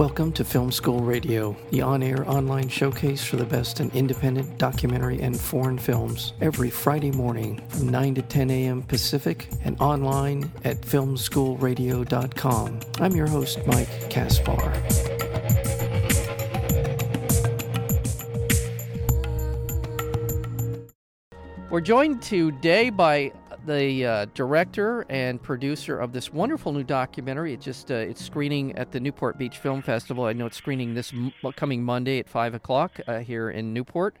Welcome to Film School Radio, the on air online showcase for the best in independent documentary and foreign films, every Friday morning from 9 to 10 a.m. Pacific and online at filmschoolradio.com. I'm your host, Mike Kaspar. We're joined today by the uh, director and producer of this wonderful new documentary. It just uh, it's screening at the Newport Beach Film Festival. I know it's screening this m- coming Monday at five o'clock uh, here in Newport,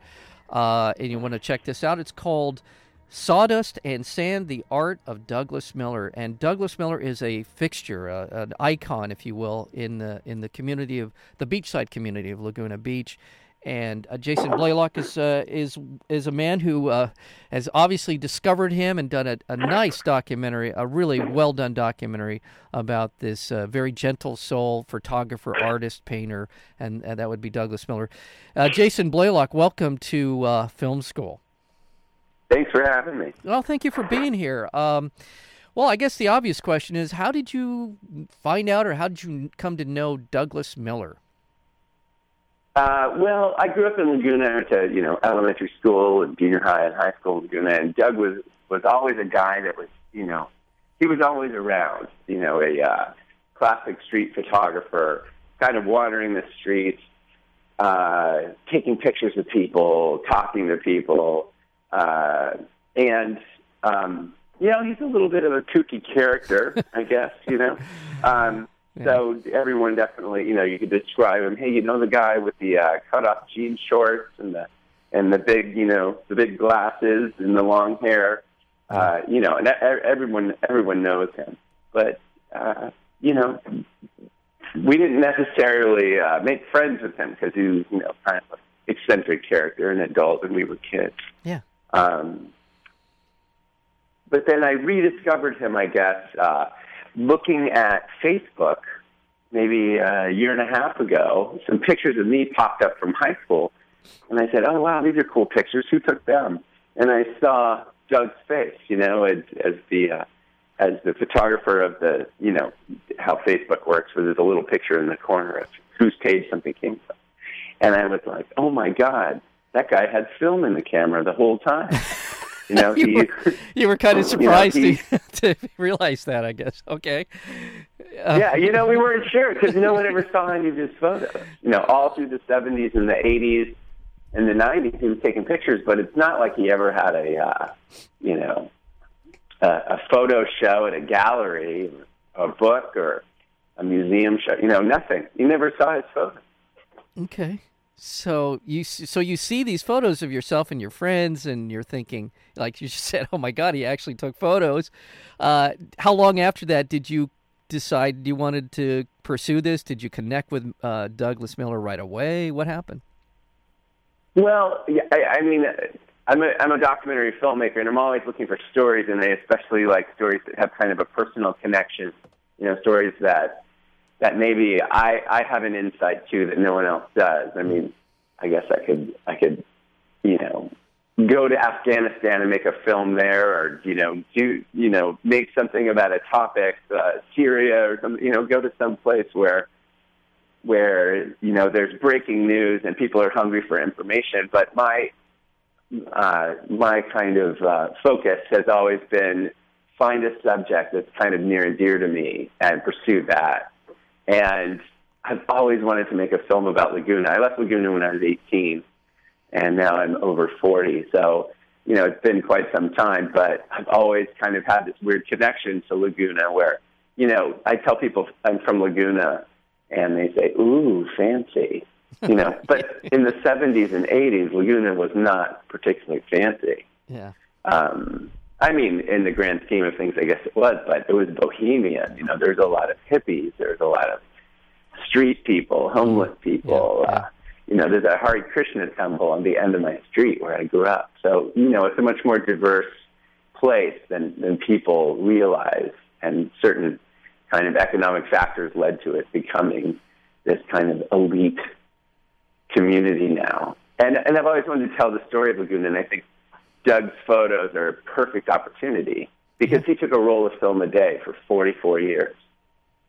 uh, and you want to check this out. It's called Sawdust and Sand: The Art of Douglas Miller. And Douglas Miller is a fixture, uh, an icon, if you will, in the in the community of the beachside community of Laguna Beach and uh, Jason Blalock is uh, is is a man who uh, has obviously discovered him and done a, a, nice documentary, a really well done documentary about this uh, very gentle soul photographer, artist, painter, and, and that would be Douglas Miller. Uh, Jason Blalock, welcome to uh, Film School. Thanks for having me. Well, thank you for being here. Um, well, I guess the obvious question is, how did you find out, or how did you come to know Douglas Miller? Uh, well, I grew up in Laguna to you know elementary school and junior high and high school in Laguna, and Doug was was always a guy that was you know he was always around. You know, a uh, classic street photographer, kind of wandering the streets, uh, taking pictures of people, talking to people, uh, and um, you know he's a little bit of a kooky character, I guess. You know. Um, so everyone definitely, you know, you could describe him. Hey, you know the guy with the uh, cut-off jean shorts and the and the big, you know, the big glasses and the long hair. Uh, you know, and everyone everyone knows him. But uh, you know, we didn't necessarily uh, make friends with him because he was, you know, kind of an eccentric character, an adult, and we were kids. Yeah. Um, but then I rediscovered him, I guess. Uh, looking at Facebook maybe a year and a half ago, some pictures of me popped up from high school. And I said, oh, wow, these are cool pictures. Who took them? And I saw Doug's face, you know, as, as the. Uh, as the photographer of the, you know, how Facebook works, where there's a little picture in the corner of whose page something came from. And I was like, oh my God, that guy had film in the camera the whole time. You know, you, were, you were kind of surprised you know, to, to realize that, I guess. Okay. Uh, yeah, you know, we weren't sure because no one ever saw any of his photos. You know, all through the 70s and the 80s and the 90s, he was taking pictures, but it's not like he ever had a, uh, you know, a, a photo show at a gallery, a book, or a museum show. You know, nothing. You never saw his photos. Okay. So you so you see these photos of yourself and your friends, and you're thinking, like you just said, "Oh my God, he actually took photos." Uh, how long after that did you decide you wanted to pursue this? Did you connect with uh, Douglas Miller right away? What happened? Well, yeah, I, I mean, I'm a I'm a documentary filmmaker, and I'm always looking for stories, and I especially like stories that have kind of a personal connection. You know, stories that that maybe I, I have an insight to that no one else does. I mean, I guess I could I could, you know, go to Afghanistan and make a film there, or you know, do you know, make something about a topic, uh, Syria or something. You know, go to some place where where you know there's breaking news and people are hungry for information. But my uh, my kind of uh, focus has always been find a subject that's kind of near and dear to me and pursue that. And I've always wanted to make a film about Laguna. I left Laguna when I was 18, and now I'm over 40. So, you know, it's been quite some time, but I've always kind of had this weird connection to Laguna where, you know, I tell people I'm from Laguna, and they say, ooh, fancy. You know, but in the 70s and 80s, Laguna was not particularly fancy. Yeah. Um, I mean, in the grand scheme of things, I guess it was, but it was bohemian. You know, there's a lot of hippies, there's a lot of street people, homeless people. Yeah, yeah. Uh, you know, there's a Hare Krishna temple on the end of my street where I grew up. So, you know, it's a much more diverse place than, than people realize, and certain kind of economic factors led to it becoming this kind of elite community now. And, and I've always wanted to tell the story of Laguna, and I think Doug's photos are a perfect opportunity because he took a roll of film a day for 44 years.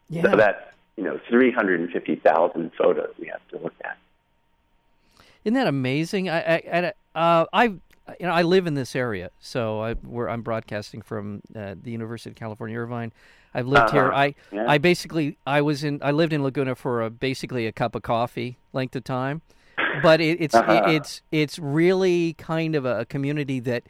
Yeah. So that's you know 350,000 photos we have to look at. Isn't that amazing? I I uh, I you know I live in this area, so I where I'm broadcasting from uh, the University of California Irvine. I've lived Uh-huh. here. I Yeah. I basically I was in I lived in Laguna for a, basically a cup of coffee length of time, but it, it's Uh-huh. it, it's it's really kind of a, community that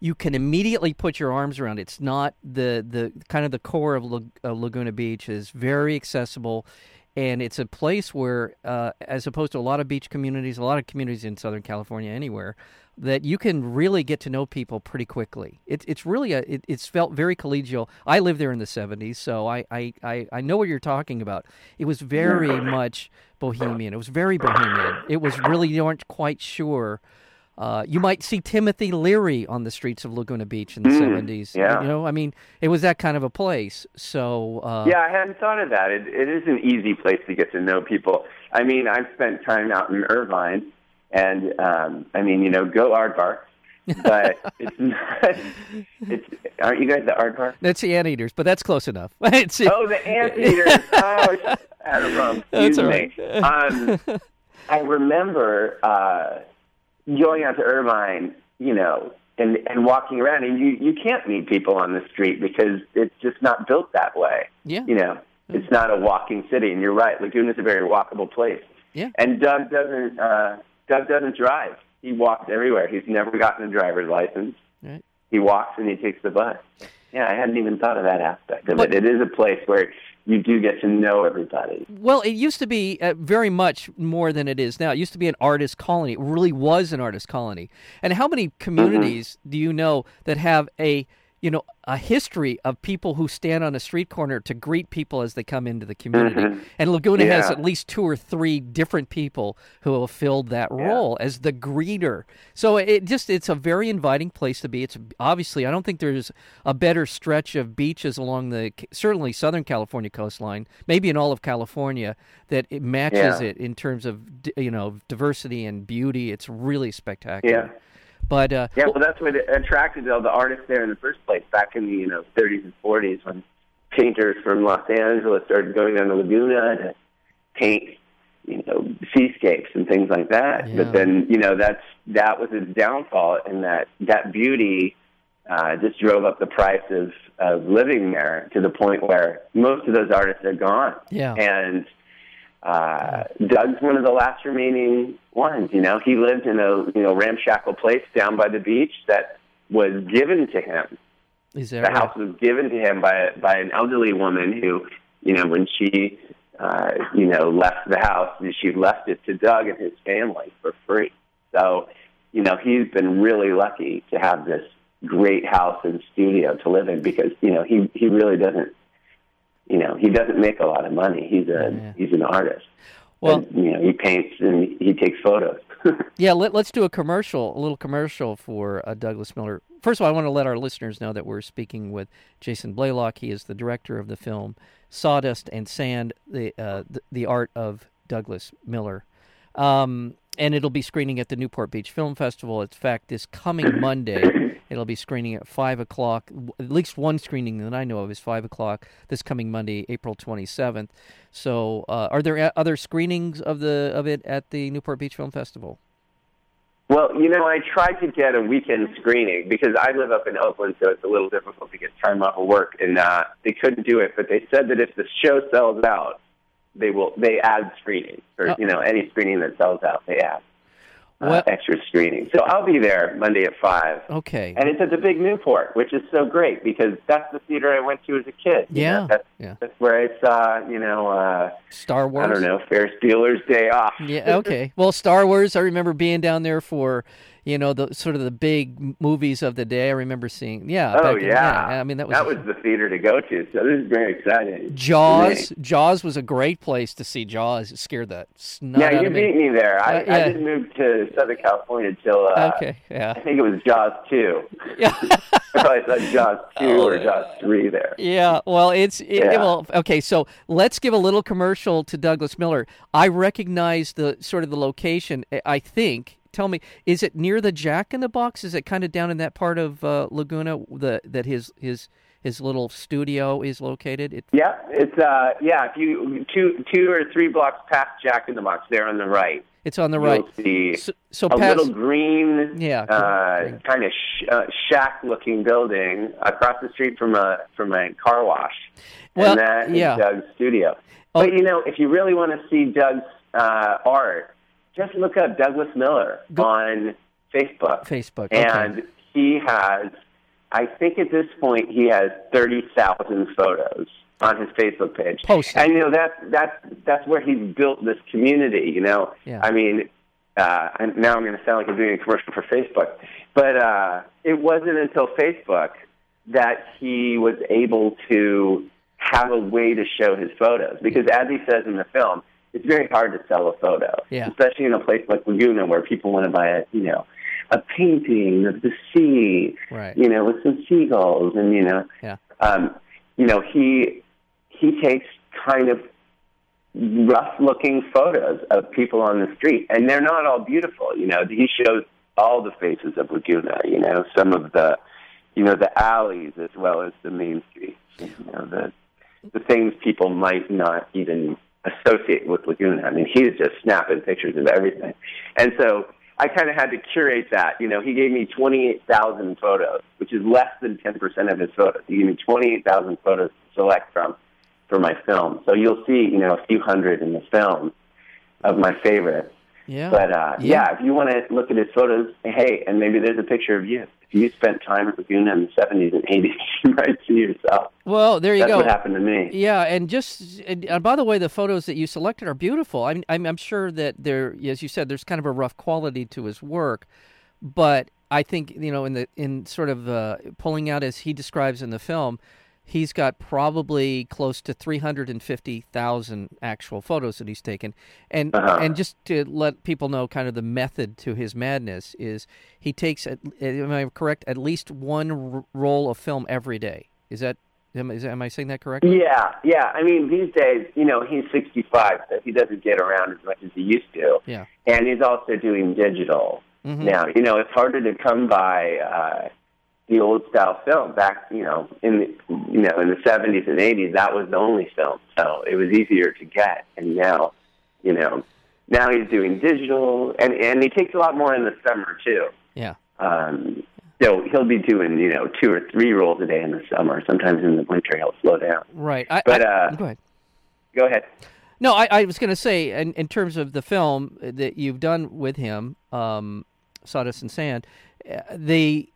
you can immediately put your arms around. It's not the the kind of the core of Lag- uh, Laguna Beach is very accessible. And it's a place where, uh, as opposed to a lot of beach communities, a lot of communities in Southern California, anywhere, that you can really get to know people pretty quickly. It, it's really a, it, it's felt very collegial. I lived there in the '70s, so I, I, I, I know what you're talking about. It was very much bohemian. It was very bohemian. It was really you weren't quite sure. Uh, you might see Timothy Leary on the streets of Laguna Beach in the '70s. yeah. You know, I mean, it was that kind of a place. So uh, Yeah, I hadn't thought of that. It, it is an easy place to get to know people. I mean, I've spent time out in Irvine, and um, I mean, you know, go Aardvark, but it's not. It's aren't you guys the Aardvark? that's the anteaters, but that's close enough. it's, Oh, the anteaters. oh, it wrong. That's Excuse all me. right. Um, I remember uh, going out to Irvine, you know, and and walking around, and you you can't meet people on the street because it's just not built that way. yeah, You know, it's not a walking city. And you're right, Laguna's a very walkable place. Yeah. And Doug doesn't. Uh, Doug doesn't drive. He walks everywhere. He's never gotten a driver's license. Right. He walks and he takes the bus. Yeah, I hadn't even thought of that aspect of But- it. It is a place where you do get to know everybody. Well, it used to be uh, very much more than it is now. It used to be an artist colony. It really was an artist colony. And how many communities do you know that have a you know a history of people who stand on a street corner to greet people as they come into the community? Mm-hmm. And Laguna has at least two or three different people who have filled that role as the greeter. So it just it's a very inviting place to be. It's obviously I don't think there's a better stretch of beaches along the certainly Southern California coastline, maybe in all of California that it matches Yeah. it in terms of you know diversity and beauty. It's really spectacular. Yeah. But uh, Yeah, well, that's what attracted all the artists there in the first place back in the you know 30s and 40s when painters from Los Angeles started going down to Laguna to paint you know seascapes and things like that. Yeah. But then you know that's that was its downfall, and that that beauty uh, just drove up the price of of living there to the point where most of those artists are gone. Yeah. and uh, Doug's one of the last remaining ones. You know, he lived in a you know ramshackle place down by the beach that was given to him. is that The right? house was given to him by by an elderly woman who, you know, when she, uh, you know, left the house, she left it to Doug and his family for free. So, you know, he's been really lucky to have this great house and studio to live in because you know he he really doesn't. You know, he doesn't make a lot of money. He's a Yeah. he's an artist. Well- And, you know, he paints and he takes photos. Yeah, let, us do a commercial, a little commercial for uh, Douglas Miller. First of all, I want to let our listeners know that we're speaking with Jason Blalock. He is the director of the film Sawdust and Sand, the uh, the, the art of Douglas Miller. Um, and it'll be screening at the Newport Beach Film Festival. In fact, this coming Monday, it'll be screening at five o'clock. At least one screening that I know of is five o'clock this coming Monday, April twenty seventh. So, uh, are there uh, other screenings of the of it at the Newport Beach Film Festival? Well, you know, I tried to get a weekend screening because I live up in Oakland, so it's a little difficult to get time off of work, and uh, they couldn't do it. But they said that if the show sells out, they will they add screening, or Uh, you know, any screening that sells out, they add uh, extra screening. So I'll be there Monday at five, Okay. and it's at the Big Newport, which is so great because that's the theater I went to as a kid. You Yeah, know, that's, yeah. that's where I saw, you know, uh, Star Wars. I don't know, Ferris Bueller's Day Off. Yeah. Okay. Well, Star Wars. I remember being down there for, you know, the sort of the big movies of the day. I remember seeing. Yeah. Oh back in- yeah. I mean, that was. that was the theater to go to. So this is very exciting. Jaws. Jaws was a great place to see Jaws. It scared the snot Yeah, out you of me. beat me there. I, Uh, yeah. I didn't move to Southern California until uh, Okay. Yeah. I think it was Jaws two. Yeah. I probably saw Jaws two Oh, or. Jaws three there. Yeah, well, it's it, Yeah. well, okay. So let's give a little commercial to Douglas Miller. I recognize the sort of the location. I think tell me, is it near the Jack in the Box? Is it kind of down in that part of uh, Laguna the, that his his his little studio is located? It, yeah, it's uh, yeah. If you two two or three blocks past Jack in the Box, there on the right. It's on the right. So, so a past, little green, Yeah, uh, green. kind of sh- uh, shack-looking building across the street from a from a car wash, Well, and that is yeah. Doug's studio. Oh. But you know, if you really want to see Doug's uh, art, just look up Douglas Miller Go- on Facebook, Facebook. Okay. and he has. I think at this point he has thirty thousand photos on his Facebook page. Posted. And you know that that's that's where he's built this community. You know, Yeah. I mean, uh, now I'm going to sound like I'm doing a commercial for Facebook, but uh, it wasn't until Facebook that he was able to have a way to show his photos. Because as he says in the film, it's very hard to sell a photo, Yeah. especially in a place like Laguna where people want to buy a you know a painting of the sea, Right. you know, with some seagulls, and you know, Yeah. um, you know, he he takes kind of rough looking photos of people on the street and they're not all beautiful you know he shows all the faces of laguna you know some of the you know the alleys as well as the main streets you know the the things people might not even associate with laguna i mean he's just snapping pictures of everything and so i kind of had to curate that you know he gave me 28000 photos which is less than 10% of his photos he gave me 28000 photos to select from for my film. So you'll see, you know, a few hundred in the film of my favorites. Yeah. But uh, Yeah. yeah. if you want to look at his photos, hey, and maybe there's a picture of you. If you spent time at Laguna in the 70s and 80s, you might see yourself. well, there you That's go. what happened to me. Yeah, and just and, uh, by the way, the photos that you selected are beautiful. I'm, I'm I'm sure that there, as you said, there's kind of a rough quality to his work, but I think you know in the in sort of uh, pulling out as he describes in the film, he's got probably close to three hundred and fifty thousand actual photos that he's taken, and Uh-huh. and just to let people know, kind of the method to his madness is he takes, am I correct, at least one r- roll of film every day. Is that am, is, am I saying that correctly? Yeah, yeah. I mean, these days, you know, he's 65, so he doesn't get around as much as he used to. Yeah. And he's also doing digital Mhm. now. You know, it's harder to come by uh, the old style film back. You know, in the, you know in the 70s and 80s, that was the only film, so it was easier to get. And now, you know, now he's doing digital, and and he takes a lot more in the summer too. Yeah. Um, so he'll be doing you know two or three rolls a day in the summer. Sometimes in the winter he'll slow down. Right. I, But, I- uh, go ahead. Go ahead. No, I, I was going to say, in, in terms of the film that you've done with him, um, Sawdust and Sand, uh, the,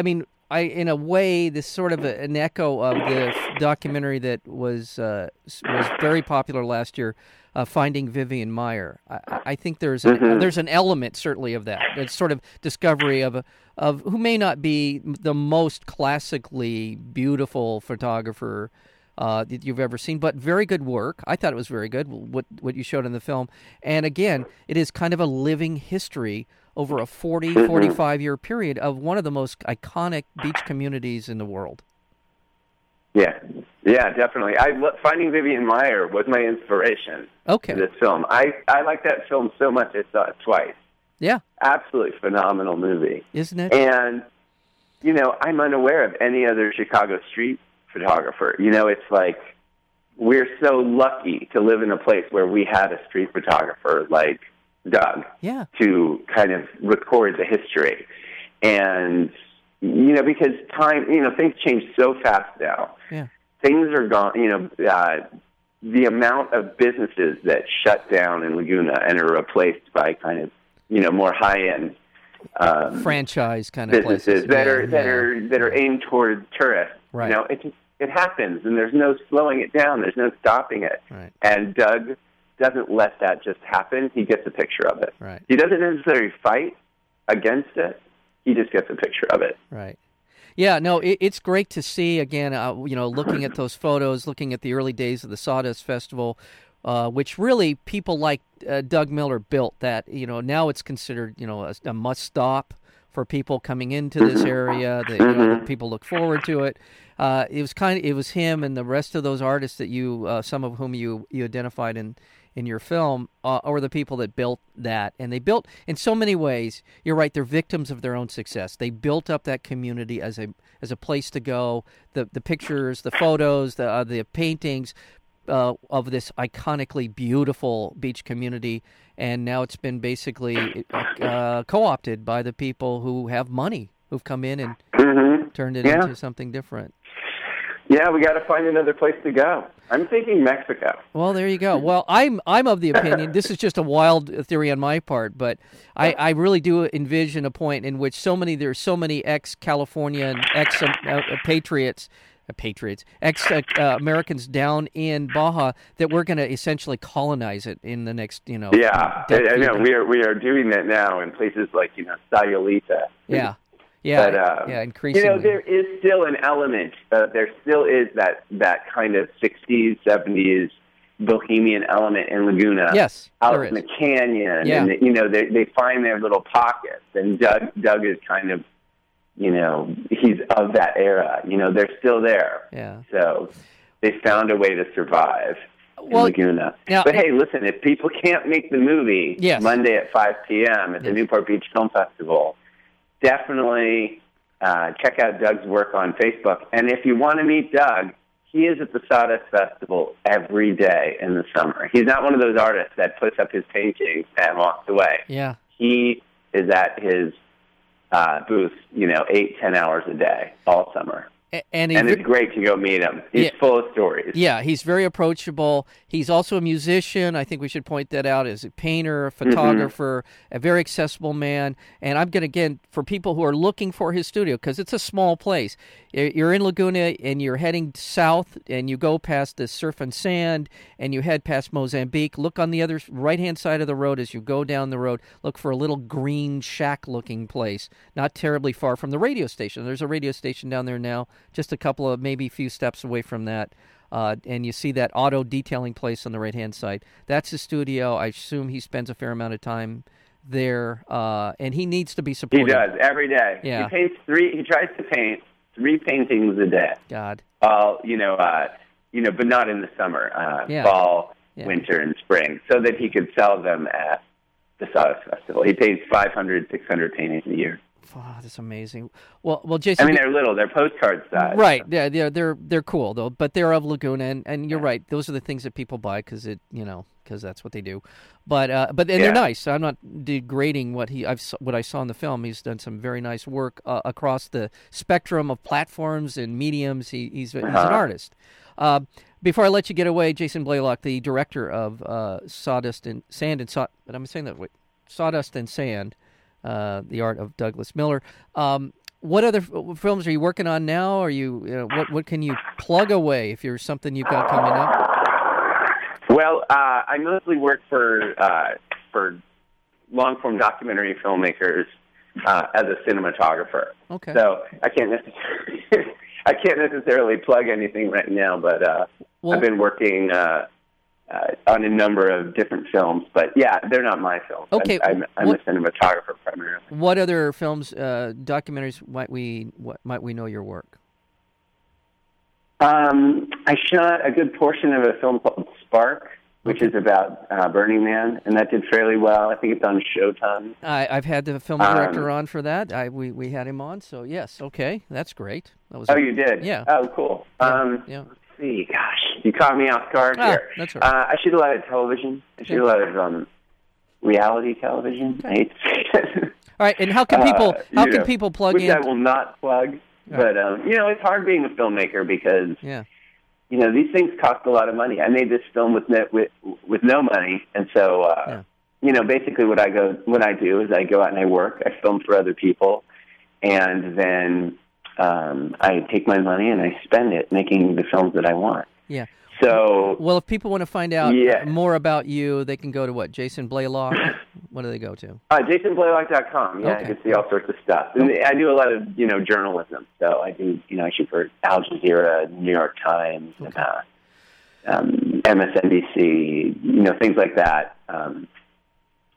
I mean, I in a way, this sort of a, an echo of the documentary that was uh, was very popular last year, uh, Finding Vivian Maier. I, I- think there's an, Mhm. there's an element certainly of that. It's sort of discovery of a, of who may not be the most classically beautiful photographer uh, that you've ever seen, but very good work. I thought it was very good what what you showed in the film. And again, it is kind of a living history over a 40, mm-hmm. 45 year period of one of the most iconic beach communities in the world. Yeah, yeah, definitely. I Finding Vivian Maier was my inspiration Okay. this film. I I like that film so much. I saw it twice. Yeah, Absolutely phenomenal movie. isn't it? And you know, I'm unaware of any other Chicago street photographer. You know, it's like we're so lucky to live in a place where we had a street photographer like Doug yeah. to kind of record the history. And you know, because time, you know, things change so fast now. Yeah. Things are gone. You know, uh, the amount of businesses that shut down in Laguna and are replaced by kind of, you know, more high end um, Franchise kind of businesses places. that Yeah, are that yeah. are that are aimed toward tourists. Right. You know, it just it happens, and there's no slowing it down. There's no stopping it. Right. And Doug doesn't let that just happen. He gets a picture of it. Right. He doesn't necessarily fight against it. He just gets a picture of it. Right. Yeah, no, it, it's great to see again. Uh, you know, looking at those photos, looking at the early days of the Sawdust Festival, uh, which really people like uh, Doug Miller built. That you know now it's considered you know a, a must stop for people coming into this area. That you know, people look forward to it. Uh, it was kind of it was him and the rest of those artists that you, uh, some of whom you you identified in in your film uh, or the people that built that. And they built, in so many ways, you're right, they're victims of their own success. They built up that community as a as a place to go. The the pictures, the photos, the uh, the paintings. Uh, of this iconically beautiful beach community, and now it's been basically uh, co-opted by the people who have money, who've come in and hmm turned it Yeah. into something different. Yeah, we got to find another place to go. I'm thinking Mexico. Well, there you go. Well, I'm I'm of the opinion this is just a wild theory on my part, but I, I really do envision a point in which so many there's so many ex California and ex uh, uh, patriots. Uh, patriots, ex uh, uh, Americans down in Baja, that we're going to essentially colonize it in the next, you know. Yeah, I. I know we are we are doing that now in places like you know Sayulita. Yeah, yeah, But, um, yeah. You know, there is still an element. Uh, there still is that that kind of '60s, '70s bohemian element in Laguna. yes, out in the canyon, Yeah. and you know they they find their little pockets. And Doug Doug is kind of, you know, he's of that era. You know, they're still there. Yeah. So they found a way to survive Well, in Laguna. now- but hey, listen, if people can't make the movie Yes. Monday at 5 p.m. at the Yes. Newport Beach Film Festival, definitely uh, check out Doug's work on Facebook. And if you want to meet Doug, he is at the Sawdust Festival every day in the summer. He's not one of those artists that puts up his painting and walks away. Yeah. He is at his uh, booth, you know, eight, ten hours a day all summer. And, And it's great to go meet him. He's Yeah. full of stories. Yeah, he's very approachable. He's also a musician. I think we should point that out as a painter, a mm-hmm. photographer, a very accessible man. And I'm going to, again, for people who are looking for his studio, because it's a small place. You're in Laguna and you're heading south and you go past the surf and sand and you head past Mozambique. Look on the other right hand side of the road as you go down the road. Look for a little green shack looking place, not terribly far from the radio station. There's a radio station down there now, just a couple of maybe few steps away from that uh, and you see that auto detailing place on the right hand side. That's his studio. I assume he spends a fair amount of time there, uh, and he needs to be supported. He does every day. Yeah. He paints three. He tries to paint three paintings a day. God, All you know, uh, you know, but not in the summer. Uh, Yeah. Fall, Yeah. winter, and spring, so that he could sell them at the Sawdust Festival. He paints 500, 600 paintings a year. Oh, that's amazing. Well, well, Jason. I mean, they're little. They're postcard size. Right, yeah, they're they're they're cool though, but they're of Laguna, and, and you're right. Those are the things that people buy because it, you know, because that's what they do. But uh, but and they're nice. I'm not degrading what he I've what I saw in the film. He's done some very nice work uh, across the spectrum of platforms and mediums. He, he's he's an Uh-huh. artist. Uh, before I let you get away, Jason Blalock, the director of uh, Sawdust and Sand and Saw, but I'm saying that wait, Sawdust and Sand, uh, the art of Douglas Miller. Um, what other f- films are you working on now? Are you, you know, what what can you plug away if you're something you've got coming up? Well, uh, I mostly work for uh, for long form documentary filmmakers uh, as a cinematographer. Okay. So I can't necessarily I can't necessarily plug anything right now, but uh, Well- I've been working uh, uh, on a number of different films. But yeah, they're not my films. Okay, I'm, I'm, I'm what- a cinematographer primarily. What other films, uh, documentaries might we what might we know your work? Um, I shot a good portion of a film called Spark, which is about uh, Burning Man, and that did fairly well. I think it's on Showtime. I, I've had the film Um, director on for that. I we, we had him on, so yes, okay, that's great. That was Oh, you did? Yeah. Oh, cool. Yeah, Um, yeah. See. Gosh, you caught me off guard Ah, here. that's right. uh, I shoot a lot of television. I shoot a lot of um, reality television. I hate to say it. All right, and how can Uh, people how can know, people plug which in? I will not plug. But um, you know, it's hard being a filmmaker because Yeah, you know these things cost a lot of money. I made this film with no, with with no money, and so uh, Yeah. you know, basically what I go what I do is I go out and I work. I film for other people, and then um, I take my money and I spend it making the films that I want. yeah. So Well, if people want to find out Yeah. more about you, they can go to what Jason Blalock. what do they go to? Uh, JasonBlalock.com. Yeah, Okay. I can see all sorts of stuff. And I do a lot of you know journalism. So I do you know I shoot for Al Jazeera, New York Times, and, uh, um, MSNBC, you know things like that. Um,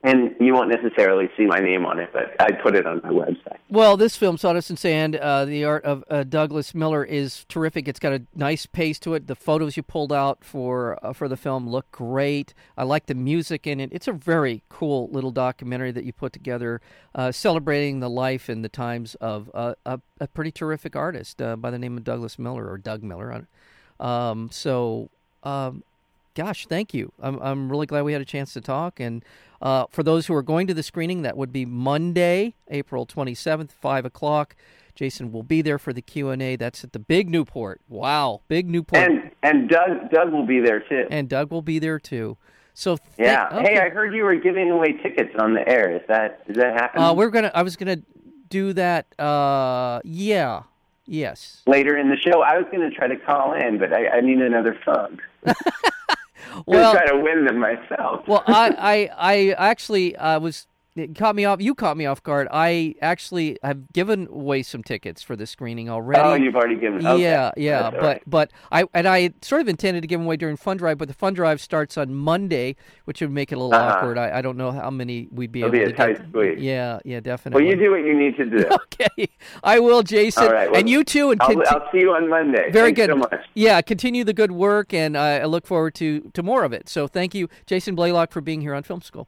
and you won't necessarily see my name on it, but I put it on my website. Well, this film, Sawdust and Sand, uh, the art of uh, Douglas Miller, is terrific. It's got a nice pace to it. The photos you pulled out for uh, for the film look great. I like the music in it. It's a very cool little documentary that you put together, uh, celebrating the life and the times of a, a, pretty terrific artist uh, by the name of Douglas Miller or Doug Miller. Um, so. Um, gosh, thank you. I'm I'm really glad we had a chance to talk. And uh, for those who are going to the screening, that would be Monday, April 27th, five o'clock. Jason will be there for the Q and A. That's at the Big Newport. Wow, Big Newport. And and Doug Doug will be there too. And Doug will be there too. So th- yeah. Okay. Hey, I heard you were giving away tickets on the air. Is that is that happening? Uh, we're gonna. I was gonna do that. Uh, yeah. Yes. Later in the show, I was going to try to call in, but I, I need another phone. well, try to win them myself. well, I, I, I actually uh, was it caught me off. You caught me off guard. I actually have given away some tickets for the screening already. Oh, you've already given. Okay. Yeah, yeah. That's but right. but I and I sort of intended to give them away during fund drive, but the fund drive starts on Monday, which would make it a little Uh-huh. awkward. I, I don't know how many we'd be It'll able be to a tight squeeze. Yeah, yeah, definitely. well, you do what you need to do. Okay, I will, Jason, All right, well, and you too. And I'll, I'll see you on Monday. very Thanks good. So. Yeah, continue the good work, and I I look forward to to more of it. So thank you, Jason Blalock, for being here on Film School.